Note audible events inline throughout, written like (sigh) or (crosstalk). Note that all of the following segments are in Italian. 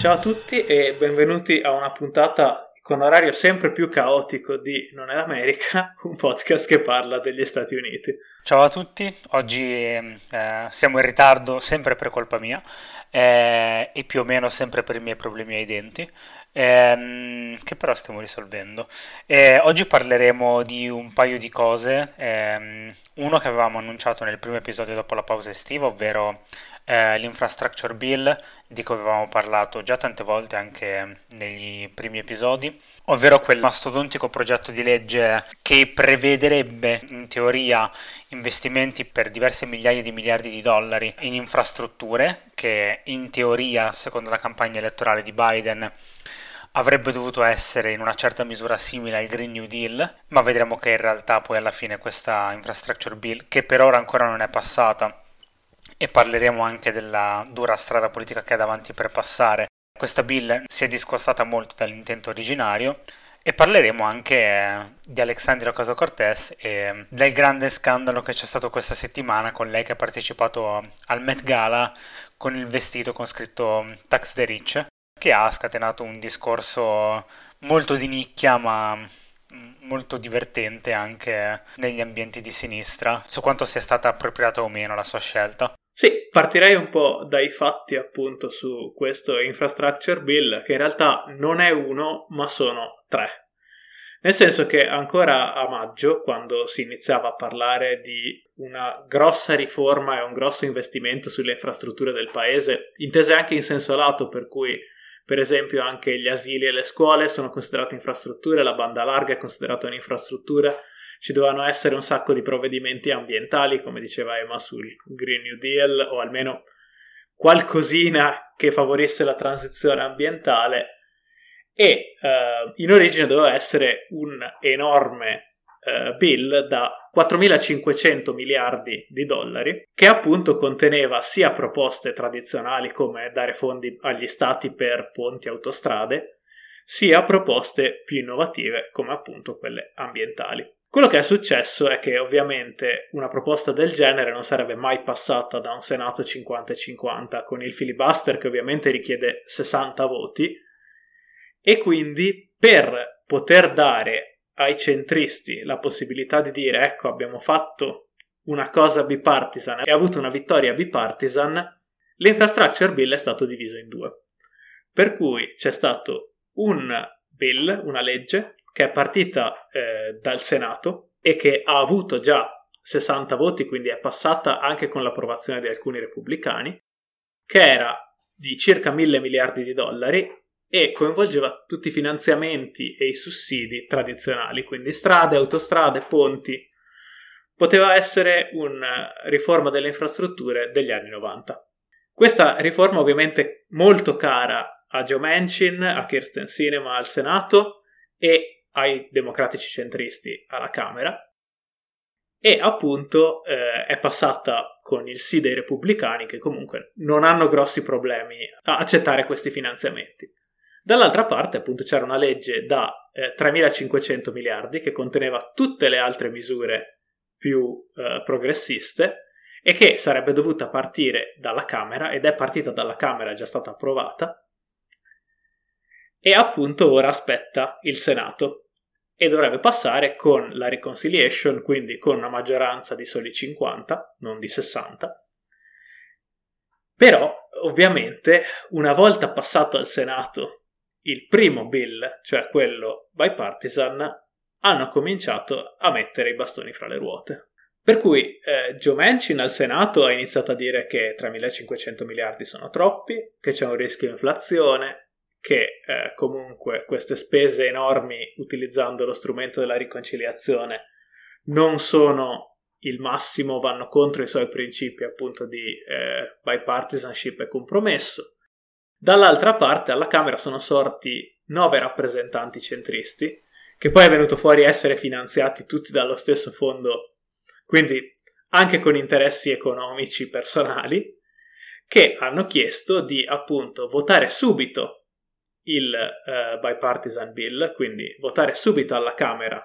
Ciao a tutti e benvenuti a una puntata con orario sempre più caotico di Non è l'America, (laughs) un podcast che parla degli Stati Uniti. Ciao a tutti, oggi eh, siamo in ritardo sempre per colpa mia eh, e più o meno sempre per i miei problemi ai denti, ehm, che però stiamo risolvendo. Eh, oggi parleremo di un paio di cose, ehm, uno che avevamo annunciato nel primo episodio dopo la pausa estiva, ovvero eh, l'infrastructure bill di cui avevamo parlato già tante volte anche negli primi episodi, ovvero quel mastodontico progetto di legge che prevederebbe in teoria investimenti per diverse migliaia di miliardi di dollari in infrastrutture che in teoria, secondo la campagna elettorale di Biden, avrebbe dovuto essere in una certa misura simile al Green New Deal, ma vedremo che in realtà poi alla fine questa infrastructure bill, che per ora ancora non è passata, e parleremo anche della dura strada politica che ha davanti per passare. Questa bill si è discostata molto dall'intento originario e parleremo anche eh, di Alexandria Ocasio-Cortez e del grande scandalo che c'è stato questa settimana con lei che ha partecipato al Met Gala con il vestito con scritto Tax the Rich, che ha scatenato un discorso molto di nicchia ma molto divertente anche negli ambienti di sinistra su quanto sia stata appropriata o meno la sua scelta. Sì, partirei un po' dai fatti appunto su questo infrastructure bill che in realtà non è uno ma sono tre. Nel senso che ancora a maggio, quando si iniziava a parlare di una grossa riforma e un grosso investimento sulle infrastrutture del paese, intese anche in senso lato, per cui per esempio anche gli asili e le scuole sono considerate infrastrutture, la banda larga è considerata un'infrastruttura, ci dovevano essere un sacco di provvedimenti ambientali, come diceva Emma sul Green New Deal, o almeno qualcosina che favorisse la transizione ambientale. E uh, in origine doveva essere un enorme uh, bill da 4.500 miliardi di dollari, che appunto conteneva sia proposte tradizionali come dare fondi agli stati per ponti e autostrade, sia proposte più innovative come appunto quelle ambientali. Quello che è successo è che ovviamente una proposta del genere non sarebbe mai passata da un Senato 50-50 con il filibuster che ovviamente richiede 60 voti e quindi per poter dare ai centristi la possibilità di dire ecco abbiamo fatto una cosa bipartisan e avuto una vittoria bipartisan, l'infrastructure bill è stato diviso in due. Per cui c'è stato un bill, una legge, che è partita eh, dal Senato e che ha avuto già 60 voti, quindi è passata anche con l'approvazione di alcuni repubblicani, che era di circa mille miliardi di dollari e coinvolgeva tutti i finanziamenti e i sussidi tradizionali, quindi strade, autostrade, ponti. Poteva essere una riforma delle infrastrutture degli anni 90. Questa riforma ovviamente molto cara a Joe Manchin, a Kirsten Sinema al Senato e ai democratici centristi alla Camera e appunto eh, è passata con il sì dei repubblicani che comunque non hanno grossi problemi a accettare questi finanziamenti. Dall'altra parte appunto c'era una legge da eh, 3.500 miliardi che conteneva tutte le altre misure più eh, progressiste e che sarebbe dovuta partire dalla Camera ed è partita dalla Camera, è già stata approvata e appunto ora aspetta il Senato e dovrebbe passare con la reconciliation, quindi con una maggioranza di soli 50, non di 60. Però, ovviamente, una volta passato al Senato il primo bill, cioè quello bipartisan, hanno cominciato a mettere i bastoni fra le ruote. Per cui eh, Joe Manchin al Senato ha iniziato a dire che 3.500 miliardi sono troppi, che c'è un rischio inflazione, che eh, comunque queste spese enormi utilizzando lo strumento della riconciliazione non sono il massimo, vanno contro i suoi principi appunto di eh, bipartisanship e compromesso. Dall'altra parte alla Camera sono sorti nove rappresentanti centristi, che poi è venuto fuori essere finanziati tutti dallo stesso fondo, quindi anche con interessi economici personali, che hanno chiesto di appunto votare subito il uh, bipartisan bill, quindi votare subito alla Camera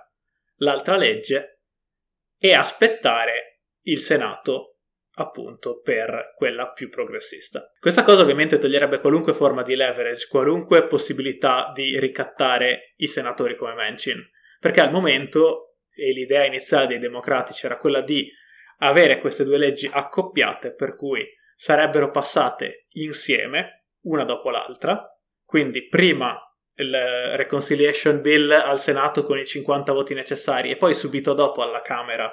l'altra legge e aspettare il Senato appunto per quella più progressista. Questa cosa ovviamente toglierebbe qualunque forma di leverage, qualunque possibilità di ricattare i senatori come Manchin, perché al momento, e l'idea iniziale dei democratici era quella di avere queste due leggi accoppiate, per cui sarebbero passate insieme, una dopo l'altra, quindi prima il reconciliation bill al Senato con i 50 voti necessari e poi subito dopo alla Camera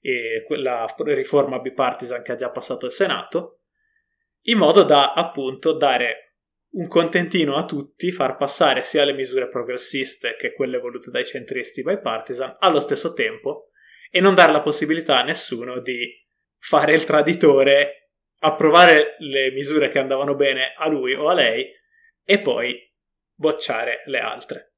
e la riforma bipartisan che ha già passato il Senato, in modo da appunto dare un contentino a tutti, far passare sia le misure progressiste che quelle volute dai centristi bipartisan allo stesso tempo e non dare la possibilità a nessuno di fare il traditore, approvare le misure che andavano bene a lui o a lei e poi bocciare le altre.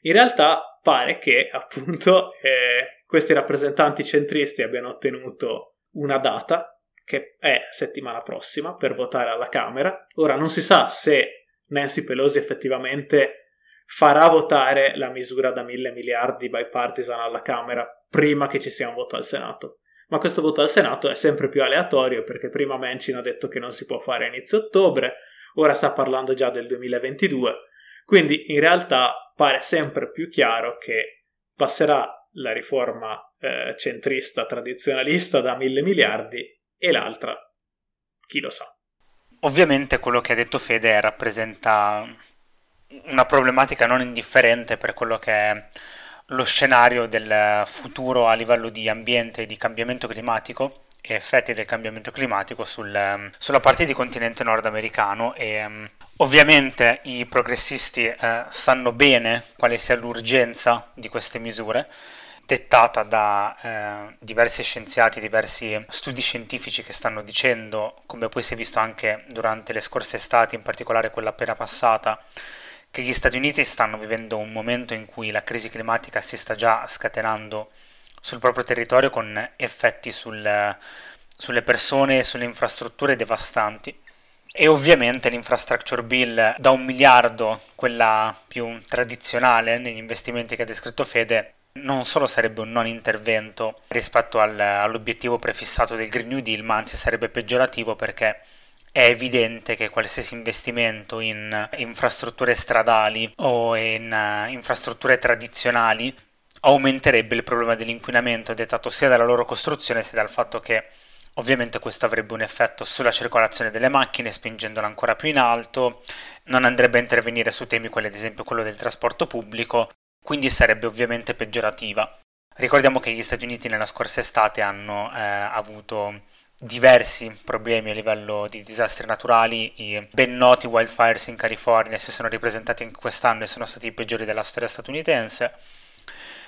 In realtà pare che appunto eh, questi rappresentanti centristi abbiano ottenuto una data che è settimana prossima per votare alla Camera. Ora non si sa se Nancy Pelosi effettivamente farà votare la misura da mille miliardi bipartisan alla Camera prima che ci sia un voto al Senato. Ma questo voto al Senato è sempre più aleatorio perché prima Manchin ha detto che non si può fare a inizio ottobre, ora sta parlando già del 2022 quindi in realtà pare sempre più chiaro che passerà la riforma eh, centrista tradizionalista da mille miliardi e l'altra chi lo sa. Ovviamente quello che ha detto Fede rappresenta una problematica non indifferente per quello che è lo scenario del futuro a livello di ambiente e di cambiamento climatico e effetti del cambiamento climatico sul, sulla parte di continente nordamericano e um, ovviamente i progressisti uh, sanno bene quale sia l'urgenza di queste misure dettata da eh, diversi scienziati, diversi studi scientifici che stanno dicendo, come poi si è visto anche durante le scorse estati, in particolare quella appena passata, che gli Stati Uniti stanno vivendo un momento in cui la crisi climatica si sta già scatenando sul proprio territorio con effetti sul, sulle persone e sulle infrastrutture devastanti. E ovviamente l'infrastructure bill da un miliardo, quella più tradizionale negli investimenti che ha descritto Fede, non solo sarebbe un non intervento rispetto al, all'obiettivo prefissato del Green New Deal, ma anzi sarebbe peggiorativo perché è evidente che qualsiasi investimento in infrastrutture stradali o in uh, infrastrutture tradizionali aumenterebbe il problema dell'inquinamento dettato sia dalla loro costruzione sia dal fatto che ovviamente questo avrebbe un effetto sulla circolazione delle macchine spingendola ancora più in alto, non andrebbe a intervenire su temi quali ad esempio quello del trasporto pubblico, quindi sarebbe ovviamente peggiorativa. Ricordiamo che gli Stati Uniti nella scorsa estate hanno eh, avuto diversi problemi a livello di disastri naturali, i ben noti wildfires in California si sono ripresentati anche quest'anno e sono stati i peggiori della storia statunitense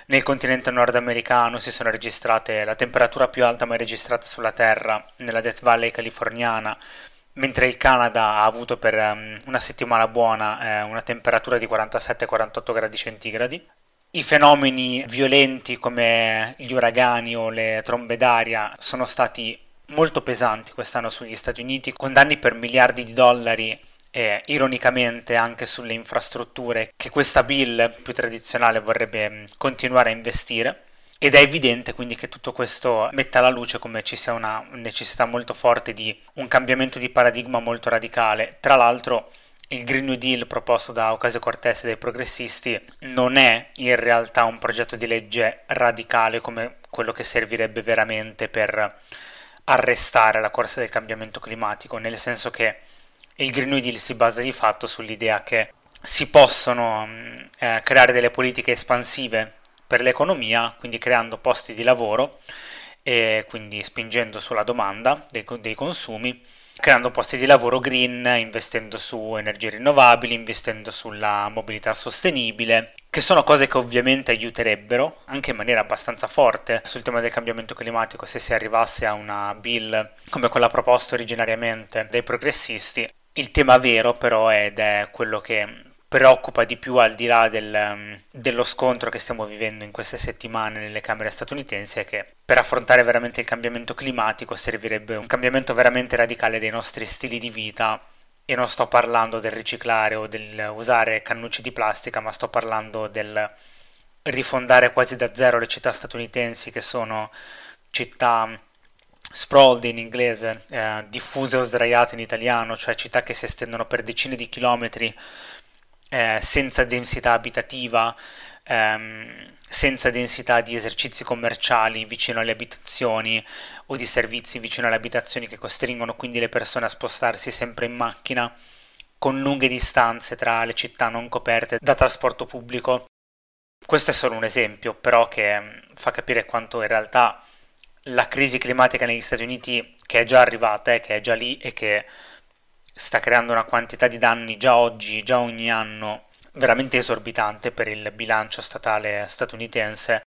nel continente nordamericano si sono registrate la temperatura più alta mai registrata sulla Terra, nella Death Valley californiana, mentre il Canada ha avuto per um, una settimana buona eh, una temperatura di 47-48 gradi centigradi. I fenomeni violenti come gli uragani o le trombe d'aria sono stati molto pesanti quest'anno sugli Stati Uniti, con danni per miliardi di dollari e ironicamente anche sulle infrastrutture che questa bill più tradizionale vorrebbe mm, continuare a investire. Ed è evidente quindi che tutto questo mette alla luce come ci sia una necessità molto forte di un cambiamento di paradigma molto radicale. Tra l'altro il Green New Deal proposto da Ocasio Cortez e dai progressisti non è in realtà un progetto di legge radicale come quello che servirebbe veramente per arrestare la corsa del cambiamento climatico, nel senso che il Green New Deal si basa di fatto sull'idea che si possono mm, eh, creare delle politiche espansive per l'economia, quindi creando posti di lavoro e quindi spingendo sulla domanda dei, dei consumi, creando posti di lavoro green, investendo su energie rinnovabili, investendo sulla mobilità sostenibile, che sono cose che ovviamente aiuterebbero anche in maniera abbastanza forte sul tema del cambiamento climatico se si arrivasse a una bill come quella proposta originariamente dai progressisti il tema vero però ed è quello che preoccupa di più al di là del, dello scontro che stiamo vivendo in queste settimane nelle Camere statunitensi è che per affrontare veramente il cambiamento climatico servirebbe un cambiamento veramente radicale dei nostri stili di vita. E non sto parlando del riciclare o del usare cannucce di plastica ma sto parlando del rifondare quasi da zero le città statunitensi che sono città sprawled in inglese, eh, diffuse o sdraiate in italiano, cioè città che si estendono per decine di chilometri eh, senza densità abitativa, ehm, senza densità di esercizi commerciali vicino alle abitazioni o di servizi vicino alle abitazioni che costringono quindi le persone a spostarsi sempre in macchina, con lunghe distanze tra le città non coperte da trasporto pubblico. Questo è solo un esempio, però che mm, fa capire quanto in realtà la crisi climatica negli Stati Uniti, che è già arrivata, eh, che è già lì e che sta creando una quantità di danni già oggi, già ogni anno, veramente esorbitante per il bilancio statale statunitense,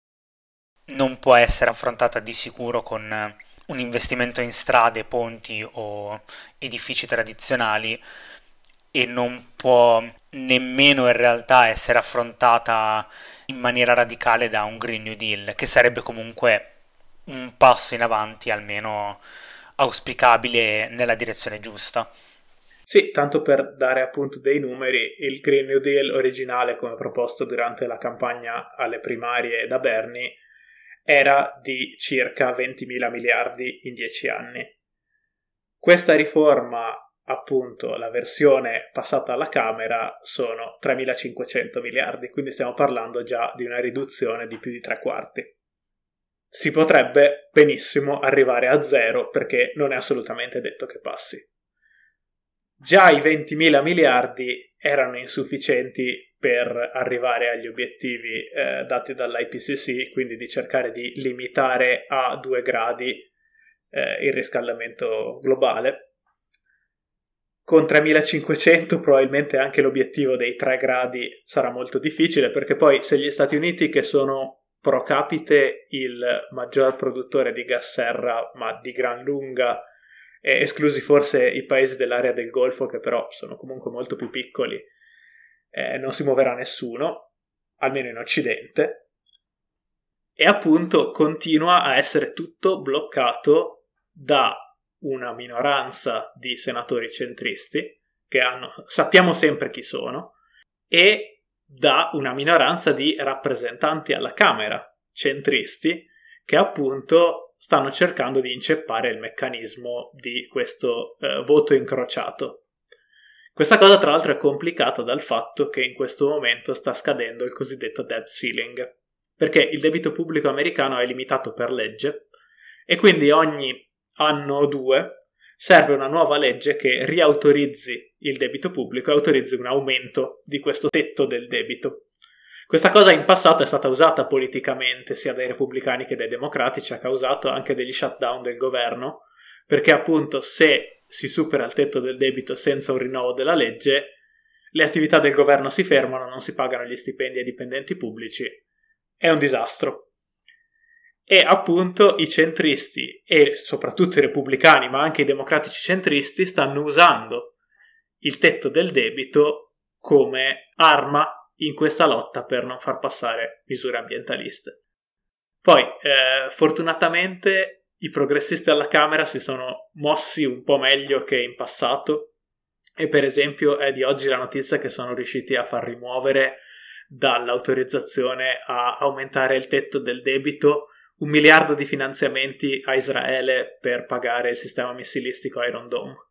non può essere affrontata di sicuro con un investimento in strade, ponti o edifici tradizionali e non può nemmeno in realtà essere affrontata in maniera radicale da un Green New Deal, che sarebbe comunque un passo in avanti almeno auspicabile nella direzione giusta. Sì, tanto per dare appunto dei numeri, il Green New Deal originale come proposto durante la campagna alle primarie da Bernie era di circa 20 miliardi in 10 anni. Questa riforma, appunto, la versione passata alla Camera, sono 3.500 miliardi, quindi stiamo parlando già di una riduzione di più di tre quarti. Si potrebbe benissimo arrivare a zero perché non è assolutamente detto che passi già i 20.000 miliardi erano insufficienti per arrivare agli obiettivi eh, dati dall'IPCC, quindi di cercare di limitare a 2 gradi eh, il riscaldamento globale. Con 3500 probabilmente anche l'obiettivo dei 3 gradi sarà molto difficile perché poi se gli Stati Uniti che sono pro capite il maggior produttore di gas serra ma di gran lunga esclusi forse i paesi dell'area del Golfo che però sono comunque molto più piccoli, eh, non si muoverà nessuno, almeno in Occidente, e appunto continua a essere tutto bloccato da una minoranza di senatori centristi, che hanno, sappiamo sempre chi sono, e da una minoranza di rappresentanti alla Camera centristi che appunto stanno cercando di inceppare il meccanismo di questo eh, voto incrociato. Questa cosa tra l'altro è complicata dal fatto che in questo momento sta scadendo il cosiddetto debt ceiling, perché il debito pubblico americano è limitato per legge e quindi ogni anno o due serve una nuova legge che riautorizzi il debito pubblico e autorizzi un aumento di questo tetto del debito. Questa cosa in passato è stata usata politicamente sia dai repubblicani che dai democratici, ha causato anche degli shutdown del governo, perché appunto se si supera il tetto del debito senza un rinnovo della legge, le attività del governo si fermano, non si pagano gli stipendi ai dipendenti pubblici, è un disastro. E appunto i centristi e soprattutto i repubblicani, ma anche i democratici centristi, stanno usando il tetto del debito come arma in questa lotta per non far passare misure ambientaliste. Poi, eh, fortunatamente, i progressisti alla Camera si sono mossi un po' meglio che in passato e per esempio è di oggi la notizia che sono riusciti a far rimuovere dall'autorizzazione a aumentare il tetto del debito un miliardo di finanziamenti a Israele per pagare il sistema missilistico Iron Dome.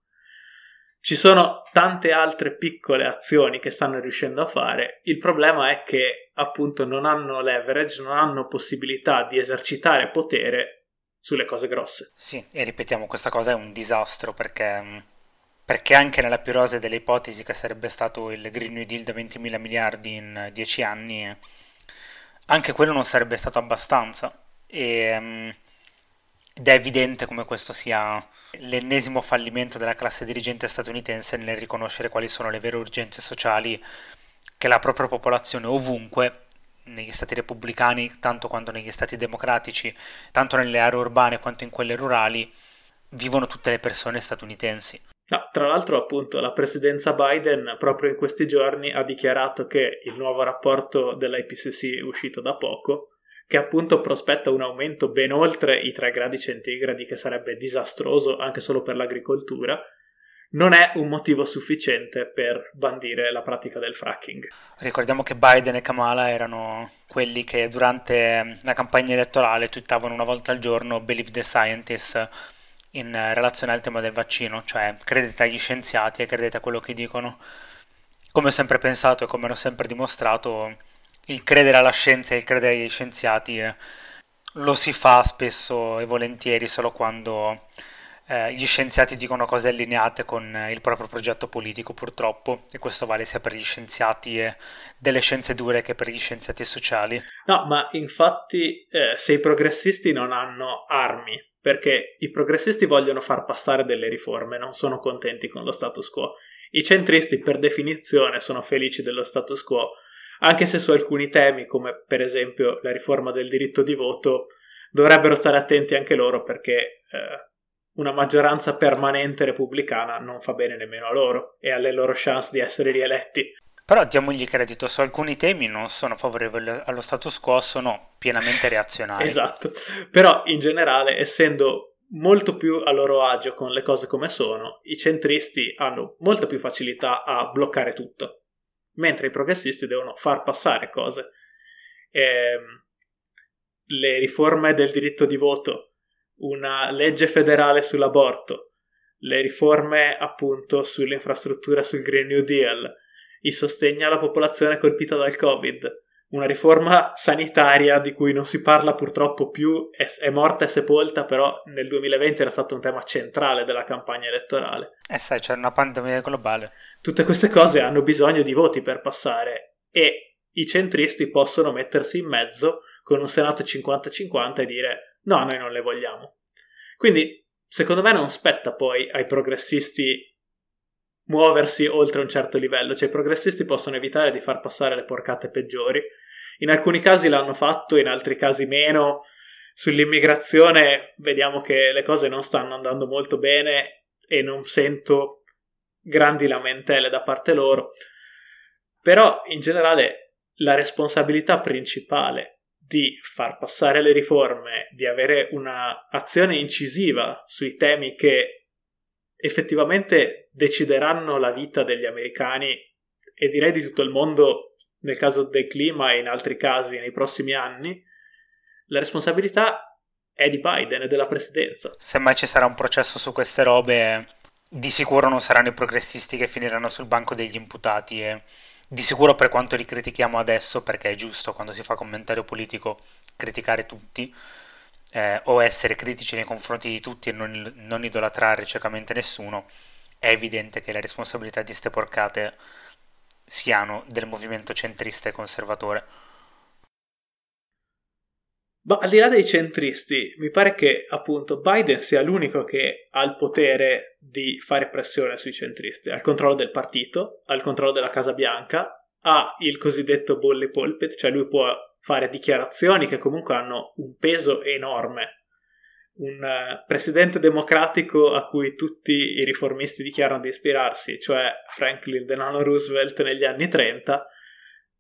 Ci sono tante altre piccole azioni che stanno riuscendo a fare, il problema è che appunto non hanno leverage, non hanno possibilità di esercitare potere sulle cose grosse. Sì, e ripetiamo, questa cosa è un disastro perché, perché anche nella più rose delle ipotesi che sarebbe stato il Green New Deal da 20 mila miliardi in 10 anni, anche quello non sarebbe stato abbastanza. E, ed è evidente come questo sia l'ennesimo fallimento della classe dirigente statunitense nel riconoscere quali sono le vere urgenze sociali che la propria popolazione ovunque, negli stati repubblicani tanto quanto negli stati democratici, tanto nelle aree urbane quanto in quelle rurali, vivono tutte le persone statunitensi. No, tra l'altro, appunto, la presidenza Biden proprio in questi giorni ha dichiarato che il nuovo rapporto dell'IPCC uscito da poco che appunto prospetta un aumento ben oltre i 3 gradi centigradi, che sarebbe disastroso anche solo per l'agricoltura, non è un motivo sufficiente per bandire la pratica del fracking. Ricordiamo che Biden e Kamala erano quelli che durante la campagna elettorale twittavano una volta al giorno Believe the Scientists in relazione al tema del vaccino, cioè credete agli scienziati e credete a quello che dicono. Come ho sempre pensato e come ho sempre dimostrato, il credere alla scienza e il credere agli scienziati eh, lo si fa spesso e volentieri solo quando eh, gli scienziati dicono cose allineate con eh, il proprio progetto politico, purtroppo, e questo vale sia per gli scienziati eh, delle scienze dure che per gli scienziati sociali. No, ma infatti eh, se i progressisti non hanno armi, perché i progressisti vogliono far passare delle riforme, non sono contenti con lo status quo. I centristi, per definizione, sono felici dello status quo, anche se su alcuni temi, come per esempio la riforma del diritto di voto, dovrebbero stare attenti anche loro perché eh, una maggioranza permanente repubblicana non fa bene nemmeno a loro e alle loro chance di essere rieletti. Però diamogli credito, su alcuni temi non sono favorevoli allo status quo, sono pienamente (laughs) reazionari. esatto, però in generale, essendo molto più a loro agio con le cose come sono, i centristi hanno molta più facilità a bloccare tutto, mentre i progressisti devono far passare cose. E ehm, le riforme del diritto di voto una legge federale sull'aborto, le riforme appunto sull'infrastruttura sul Green New Deal, i sostegni alla popolazione colpita dal Covid, una riforma sanitaria di cui non si parla purtroppo più, è, è, morta e sepolta, però nel 2020 era stato un tema centrale della campagna elettorale. Eh sai, c'è una pandemia globale. Tutte queste cose hanno bisogno di voti per passare e i centristi possono mettersi in mezzo con un Senato 50-50 e dire No, noi non le vogliamo. Quindi, secondo me, non spetta poi ai progressisti muoversi oltre un certo livello, cioè i progressisti possono evitare di far passare le porcate peggiori. In alcuni casi l'hanno fatto, in altri casi meno. Sull'immigrazione vediamo che le cose non stanno andando molto bene e non sento grandi lamentele da parte loro. Però in generale la responsabilità principale di far passare le riforme, di avere un'azione incisiva sui temi che effettivamente decideranno la vita degli americani e direi di tutto il mondo nel caso del clima e in altri casi nei prossimi anni, la responsabilità è di Biden e della presidenza. Se mai ci sarà un processo su queste robe, di sicuro non saranno i progressisti che finiranno sul banco degli imputati e di sicuro per quanto li critichiamo adesso, perché è giusto quando si fa commentario politico criticare tutti, eh, o essere critici nei confronti di tutti e non, non idolatrare ciecamente nessuno, è evidente che le responsabilità di ste porcate siano del movimento centrista e conservatore. Ma al di là dei centristi, mi pare che appunto Biden sia l'unico che ha il potere di fare pressione sui centristi, ha il controllo del partito, ha il controllo della Casa Bianca, ha il cosiddetto bully pulpit, cioè lui può fare dichiarazioni che comunque hanno un peso enorme. Un uh, presidente democratico a cui tutti i riformisti dichiarano di ispirarsi, cioè Franklin Delano Roosevelt negli anni 30,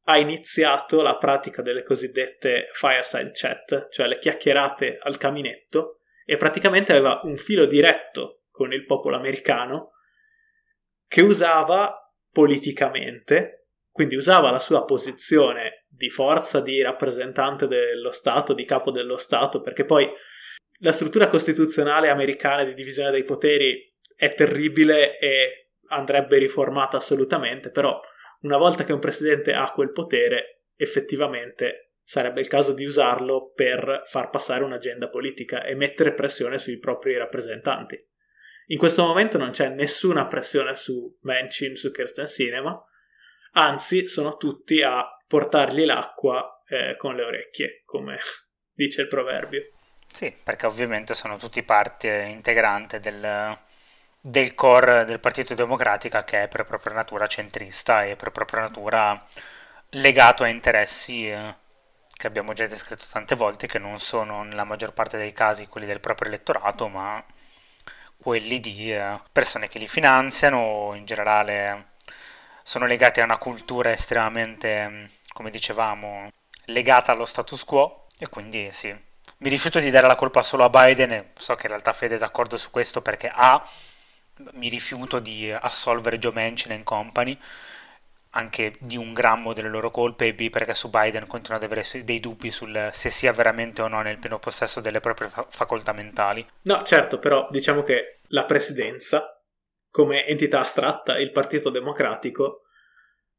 ha iniziato la pratica delle cosiddette fireside chat, cioè le chiacchierate al caminetto, e praticamente aveva un filo diretto con il popolo americano che usava politicamente, quindi usava la sua posizione di forza di rappresentante dello Stato, di capo dello Stato, perché poi la struttura costituzionale americana di divisione dei poteri è terribile e andrebbe riformata assolutamente, però una volta che un presidente ha quel potere, effettivamente sarebbe il caso di usarlo per far passare un'agenda politica e mettere pressione sui propri rappresentanti. In questo momento non c'è nessuna pressione su Manchin, su Kirsten Cinema, anzi sono tutti a portargli l'acqua eh, con le orecchie, come (laughs) dice il proverbio. Sì, perché ovviamente sono tutti parte integrante del, del core del Partito Democratico che è per propria natura centrista e per propria natura legato a interessi eh, che abbiamo già descritto tante volte, che non sono nella maggior parte dei casi quelli del proprio elettorato, ma quelli di eh, persone che li finanziano in generale sono legati a una cultura estremamente, come dicevamo, legata allo status quo e quindi sì. Mi rifiuto di dare la colpa solo a Biden e so che in realtà Fede è d'accordo su questo perché A mi rifiuto di assolvere Joe Manchin and Company anche di un grammo delle loro colpe e B perché su Biden continuano ad avere dei dubbi sul se sia veramente o no nel pieno possesso delle proprie facoltà mentali. No, certo, però diciamo che la presidenza, come entità astratta, il Partito Democratico,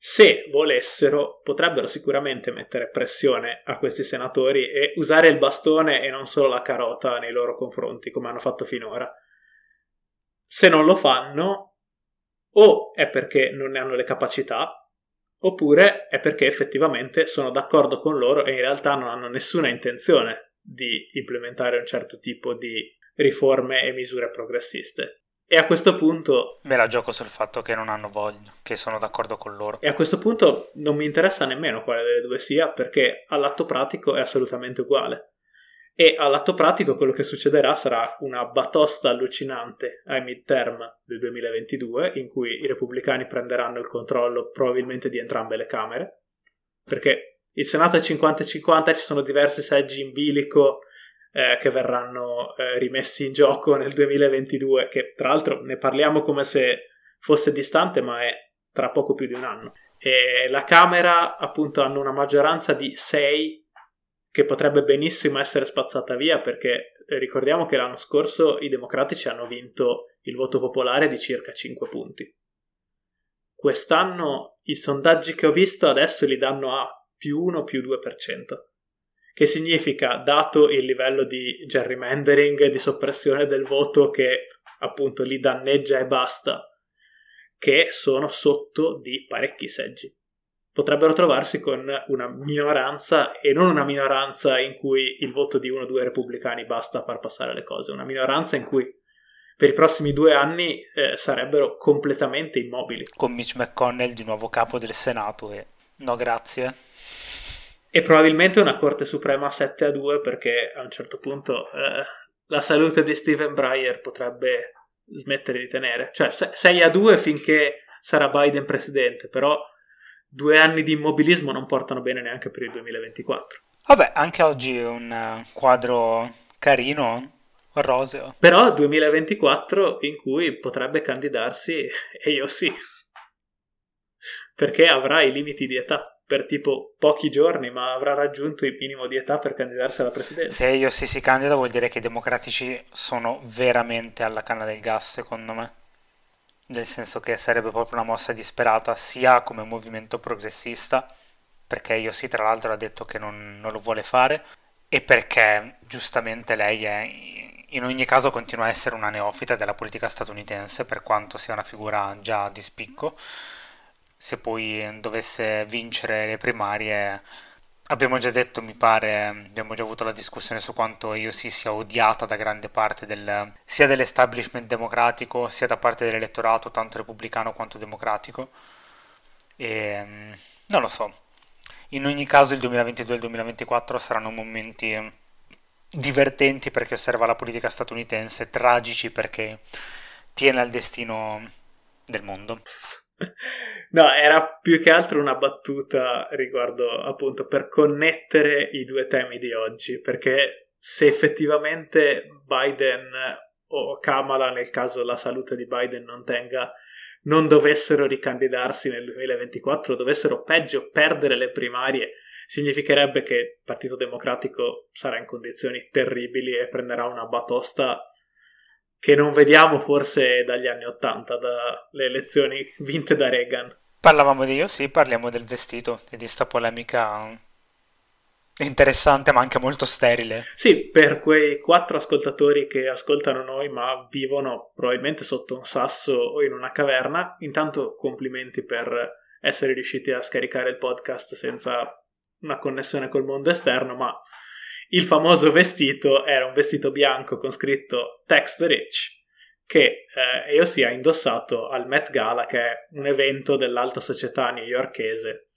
se volessero, potrebbero sicuramente mettere pressione a questi senatori e usare il bastone e non solo la carota nei loro confronti, come hanno fatto finora. Se non lo fanno, o è perché non ne hanno le capacità, oppure è perché effettivamente sono d'accordo con loro e in realtà non hanno nessuna intenzione di implementare un certo tipo di riforme e misure progressiste. E a questo punto... Me la gioco sul fatto che non hanno voglia, che sono d'accordo con loro. E a questo punto non mi interessa nemmeno quale delle due sia, perché all'atto pratico è assolutamente uguale. E all'atto pratico quello che succederà sarà una batosta allucinante ai midterm del 2022, in cui i repubblicani prenderanno il controllo probabilmente di entrambe le Camere, perché il Senato è 50-50, ci sono diversi seggi in bilico eh, che verranno eh, rimessi in gioco nel 2022, che tra l'altro ne parliamo come se fosse distante, ma è tra poco più di un anno. E la Camera appunto hanno una maggioranza di 6 che potrebbe benissimo essere spazzata via perché eh, ricordiamo che l'anno scorso i democratici hanno vinto il voto popolare di circa 5 punti. Quest'anno i sondaggi che ho visto adesso li danno a più 1 più 2%, che significa, dato il livello di gerrymandering, di soppressione del voto che appunto li danneggia e basta, che sono sotto di parecchi seggi potrebbero trovarsi con una minoranza e non una minoranza in cui il voto di uno o due repubblicani basta a far passare le cose, una minoranza in cui per i prossimi due anni eh, sarebbero completamente immobili. Con Mitch McConnell di nuovo capo del Senato e no grazie. E probabilmente una Corte Suprema 7 a 2 perché a un certo punto eh, la salute di Stephen Breyer potrebbe smettere di tenere. Cioè 6 a 2 finché sarà Biden presidente, però due anni di immobilismo non portano bene neanche per il 2024. Vabbè, anche oggi è un eh, quadro carino, roseo. Però 2024 in cui potrebbe candidarsi e io sì. Perché avrà i limiti di età per tipo pochi giorni, ma avrà raggiunto il minimo di età per candidarsi alla presidenza. Se io sì si candida vuol dire che i democratici sono veramente alla canna del gas, secondo me nel senso che sarebbe proprio una mossa disperata sia come movimento progressista, perché io sì tra l'altro ha detto che non, non lo vuole fare, e perché giustamente lei è, in ogni caso continua a essere una neofita della politica statunitense, per quanto sia una figura già di spicco. Se poi dovesse vincere le primarie Abbiamo già detto, mi pare, abbiamo già avuto la discussione su quanto io sì sia odiata da grande parte del, sia dell'establishment democratico, sia da parte dell'elettorato, tanto repubblicano quanto democratico. E mm, non lo so. In ogni caso il 2022 e il 2024 saranno momenti divertenti perché osserva la politica statunitense, tragici perché tiene al destino del mondo. No, era più che altro una battuta riguardo appunto per connettere i due temi di oggi, perché se effettivamente Biden o Kamala, nel caso la salute di Biden non tenga, non dovessero ricandidarsi nel 2024, dovessero peggio perdere le primarie, significherebbe che il Partito Democratico sarà in condizioni terribili e prenderà una batosta che non vediamo forse dagli anni Ottanta, dalle elezioni vinte da Reagan. Parlavamo di io, sì, parliamo del vestito e di sta polemica interessante ma anche molto sterile. Sì, per quei quattro ascoltatori che ascoltano noi ma vivono probabilmente sotto un sasso o in una caverna, intanto complimenti per essere riusciti a scaricare il podcast senza una connessione col mondo esterno, ma il famoso vestito era un vestito bianco con scritto Text Rich che eh, EOC ha indossato al Met Gala che è un evento dell'alta società newyorkese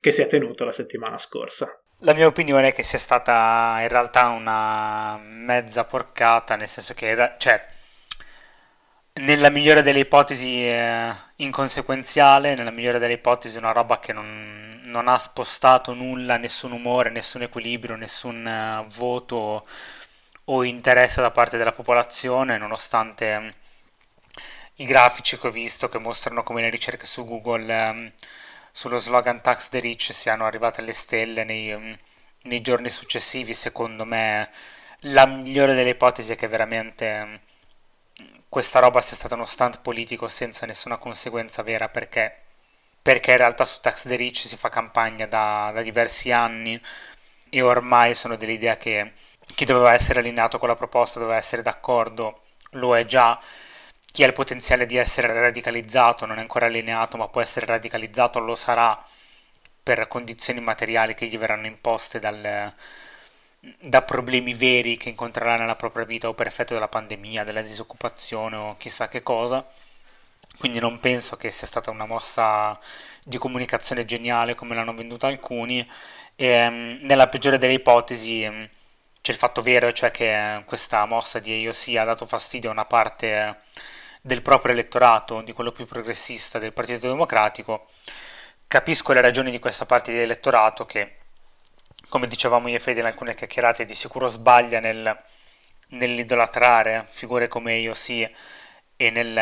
che si è tenuto la settimana scorsa. La mia opinione è che sia stata in realtà una mezza porcata, nel senso che cioè, nella migliore delle ipotesi eh, inconsequenziale, nella migliore delle ipotesi una roba che non, non ha spostato nulla, nessun umore, nessun equilibrio, nessun uh, voto o interesse da parte della popolazione, nonostante i grafici che ho visto che mostrano come le ricerche su Google um, sullo slogan Tax the Rich siano arrivate alle stelle nei, um, nei, giorni successivi, secondo me la migliore delle ipotesi è che veramente questa roba sia stata uno stunt politico senza nessuna conseguenza vera perché, perché in realtà su Tax the Rich si fa campagna da, da diversi anni e ormai sono dell'idea che chi doveva essere allineato con la proposta doveva essere d'accordo, lo è già chi ha il potenziale di essere radicalizzato non è ancora allineato, ma può essere radicalizzato, lo sarà per condizioni materiali che gli verranno imposte dal, da problemi veri che incontrerà nella propria vita o per effetto della pandemia, della disoccupazione o chissà che cosa. Quindi non penso che sia stata una mossa di comunicazione geniale come l'hanno venduta alcuni. E, ehm, nella peggiore delle ipotesi ehm, c'è il fatto vero, cioè che questa mossa di AOC ha dato fastidio a una parte del proprio elettorato, di quello più progressista del Partito Democratico, capisco le ragioni di questa parte di elettorato che, come dicevamo io e Fede in alcune chiacchierate, di sicuro sbaglia nel, nell'idolatrare figure come sì e nel,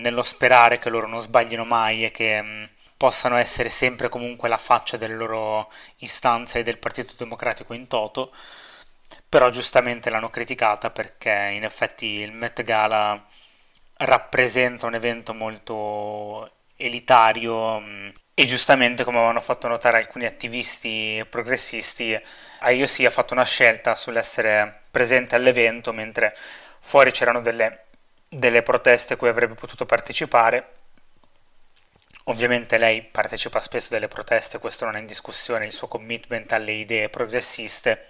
nello sperare che loro non sbaglino mai e che mh, possano essere sempre comunque la faccia delle loro istanze e del Partito Democratico in toto, però giustamente l'hanno criticata perché in effetti il Met Gala rappresenta un evento molto elitario mm, e giustamente come avevano fatto notare alcuni attivisti progressisti IOC ha fatto una scelta sull'essere presente all'evento mentre fuori c'erano delle, delle proteste a cui avrebbe potuto partecipare ovviamente lei partecipa spesso delle proteste questo non è in discussione il suo commitment alle idee progressiste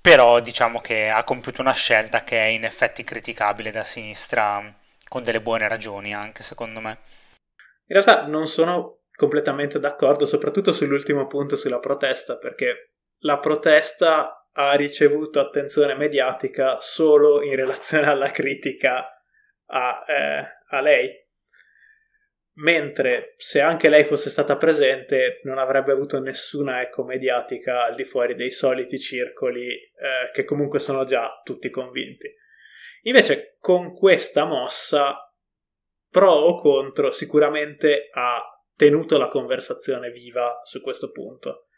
però diciamo che ha compiuto una scelta che è in effetti criticabile da sinistra con delle buone ragioni anche secondo me. In realtà non sono completamente d'accordo, soprattutto sull'ultimo punto sulla protesta, perché la protesta ha ricevuto attenzione mediatica solo in relazione alla critica a, eh, a lei. Mentre se anche lei fosse stata presente non avrebbe avuto nessuna eco mediatica al di fuori dei soliti circoli eh, che comunque sono già tutti convinti. Invece con questa mossa, pro o contro, sicuramente ha tenuto la conversazione viva su questo punto.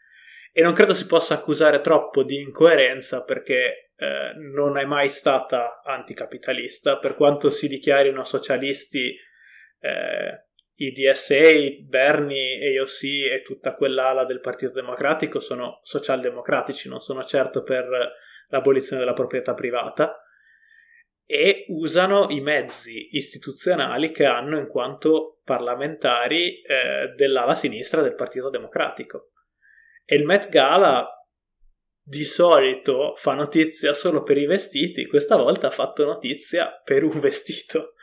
E non credo si possa accusare troppo di incoerenza perché eh, non è mai stata anticapitalista, per quanto si dichiarino socialisti eh, i DSA, Bernie, AOC e tutta quell'ala del Partito Democratico sono socialdemocratici, non sono certo per l'abolizione della proprietà privata e usano i mezzi istituzionali che hanno in quanto parlamentari eh, dell'ala sinistra del Partito Democratico. E il Met Gala di solito fa notizia solo per i vestiti, questa volta ha fatto notizia per un vestito.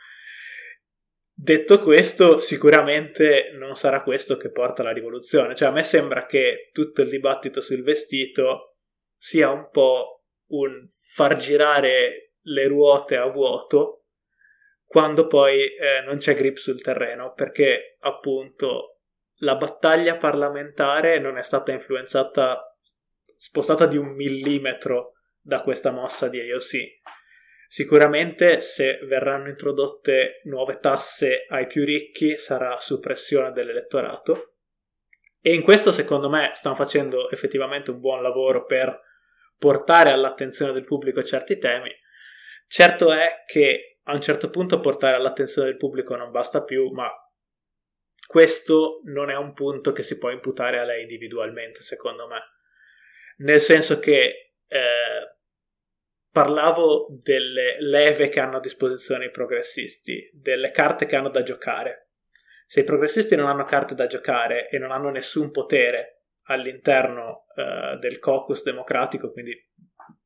Detto questo, sicuramente non sarà questo che porta alla rivoluzione. Cioè, a me sembra che tutto il dibattito sul vestito sia un po' un far girare le ruote a vuoto quando poi eh, non c'è grip sul terreno perché appunto la battaglia parlamentare non è stata influenzata spostata di un millimetro da questa mossa di AOC sicuramente se verranno introdotte nuove tasse ai più ricchi sarà suppressione dell'elettorato. E in questo secondo me stanno facendo effettivamente un buon lavoro per portare all'attenzione del pubblico certi temi. Certo è che a un certo punto portare all'attenzione del pubblico non basta più, ma questo non è un punto che si può imputare a lei individualmente, secondo me. Nel senso che eh, parlavo delle leve che hanno a disposizione i progressisti, delle carte che hanno da giocare. Se i progressisti non hanno carte da giocare e non hanno nessun potere all'interno eh, del caucus democratico, quindi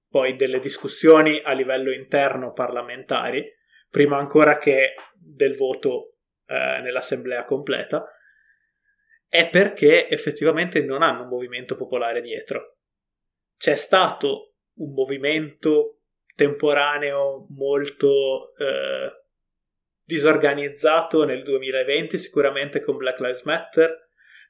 poi delle discussioni a livello interno parlamentari, prima ancora che del voto eh, nell'assemblea completa, è perché effettivamente non hanno un movimento popolare dietro. C'è stato un movimento temporaneo molto eh, disorganizzato nel 2020, sicuramente con Black Lives Matter,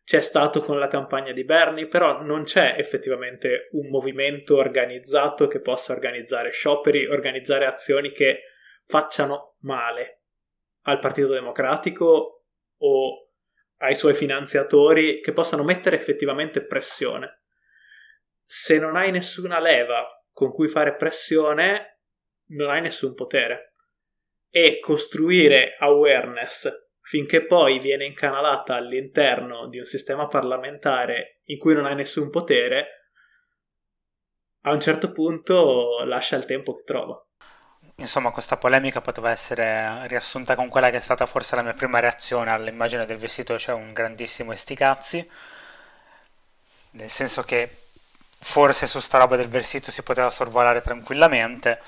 c'è stato con la campagna di Bernie, però non c'è effettivamente un movimento organizzato che possa organizzare scioperi, organizzare azioni che facciano male al Partito Democratico o ai suoi finanziatori che possano mettere effettivamente pressione. Se non hai nessuna leva con cui fare pressione, non hai nessun potere. E costruire awareness finché poi viene incanalata all'interno di un sistema parlamentare in cui non hai nessun potere, a un certo punto lascia il tempo che trova. Insomma, questa polemica poteva essere riassunta con quella che è stata forse la mia prima reazione all'immagine del vestito, cioè un grandissimo esticazzi, nel senso che forse su sta roba del vestito si poteva sorvolare tranquillamente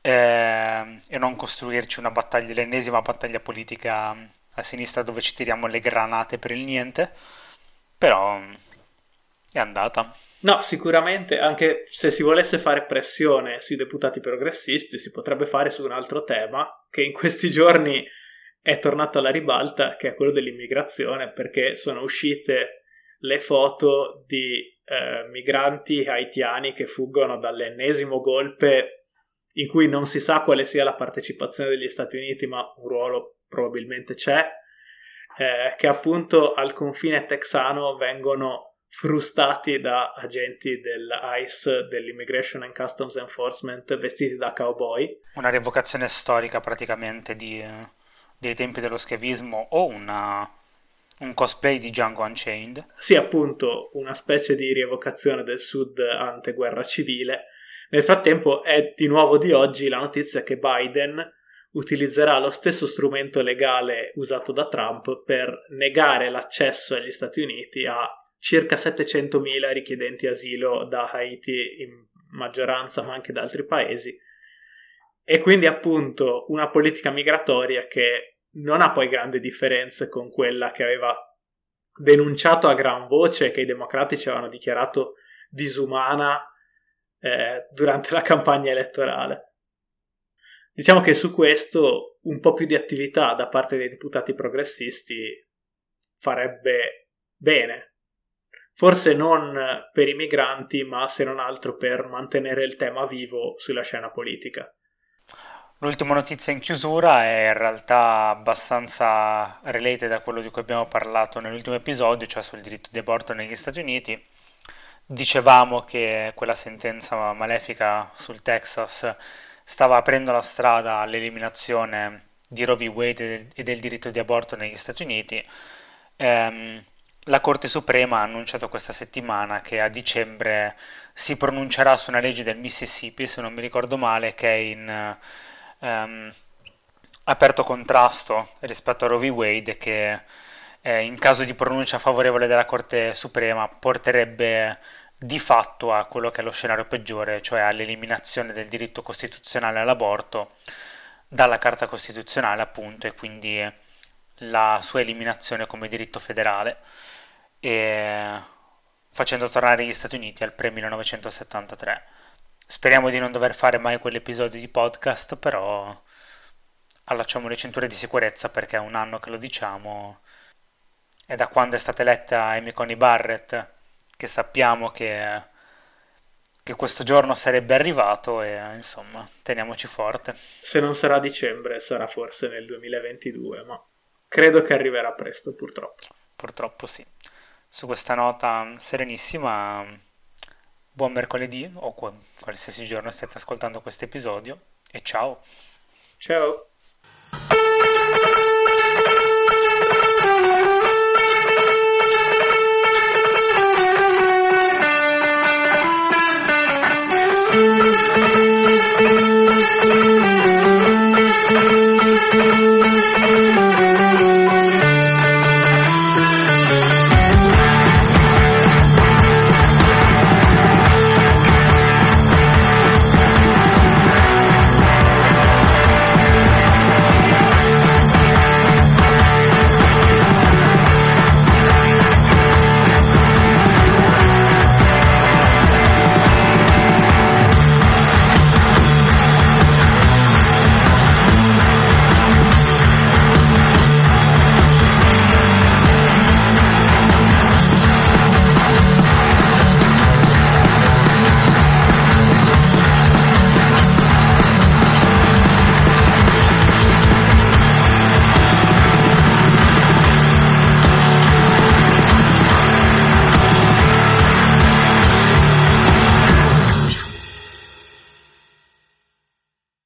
eh, e non costruirci una battaglia, l'ennesima battaglia politica a sinistra dove ci tiriamo le granate per il niente, però è andata. No, sicuramente, anche se si volesse fare pressione sui deputati progressisti, si potrebbe fare su un altro tema che in questi (laughs) giorni è tornato alla ribalta, che è quello dell'immigrazione, perché sono uscite le foto di eh, migranti haitiani che fuggono dall'ennesimo golpe in cui non si sa quale sia la partecipazione degli Stati Uniti, ma un ruolo probabilmente c'è, eh, che appunto al confine texano vengono frustati da agenti dell'ICE, dell'Immigration and Customs Enforcement, vestiti da cowboy. Una rievocazione storica praticamente di, dei tempi dello schiavismo o una, un cosplay di Django Unchained. Sì, appunto, una specie di rievocazione del sud ante guerra civile. Nel frattempo è di nuovo di oggi la notizia che Biden utilizzerà lo stesso strumento legale usato da Trump per negare l'accesso agli Stati Uniti a circa 700.000 richiedenti asilo da Haiti in maggioranza ma anche da altri paesi e quindi appunto una politica migratoria che non ha poi grandi differenze con quella che aveva denunciato a gran voce che i democratici avevano dichiarato disumana eh, durante la campagna elettorale. Diciamo che su questo un po' più di attività da parte dei deputati progressisti farebbe bene, forse non per i migranti, ma se non altro per mantenere il tema vivo sulla scena politica. L'ultima notizia in chiusura è in realtà abbastanza related a quello di cui abbiamo parlato nell'ultimo episodio, cioè sul diritto di aborto negli Stati Uniti. Dicevamo che quella sentenza malefica sul Texas stava aprendo la strada all'eliminazione di Roe v. Wade e del diritto di aborto negli Stati Uniti. Ehm, la Corte Suprema ha annunciato questa settimana che a dicembre si pronuncerà su una legge del Mississippi, se non mi ricordo male, che è in um, aperto contrasto rispetto a Roe v. Wade che eh, in caso di pronuncia favorevole della Corte Suprema porterebbe di fatto a quello che è lo scenario peggiore, cioè all'eliminazione del diritto costituzionale all'aborto dalla Carta Costituzionale appunto e quindi la sua eliminazione come diritto federale e facendo tornare gli Stati Uniti al pre-1973. Speriamo di non dover fare mai quell'episodio di podcast, però allacciamo le cinture di sicurezza perché è un anno che lo diciamo e da quando è stata eletta Amy Coney Barrett che sappiamo che, che questo giorno sarebbe arrivato e insomma teniamoci forte. Se non sarà dicembre sarà forse nel 2022, ma credo che arriverà presto purtroppo. Purtroppo sì su questa nota serenissima, buon mercoledì o qualsiasi giorno stiate ascoltando questo episodio e ciao. Ciao.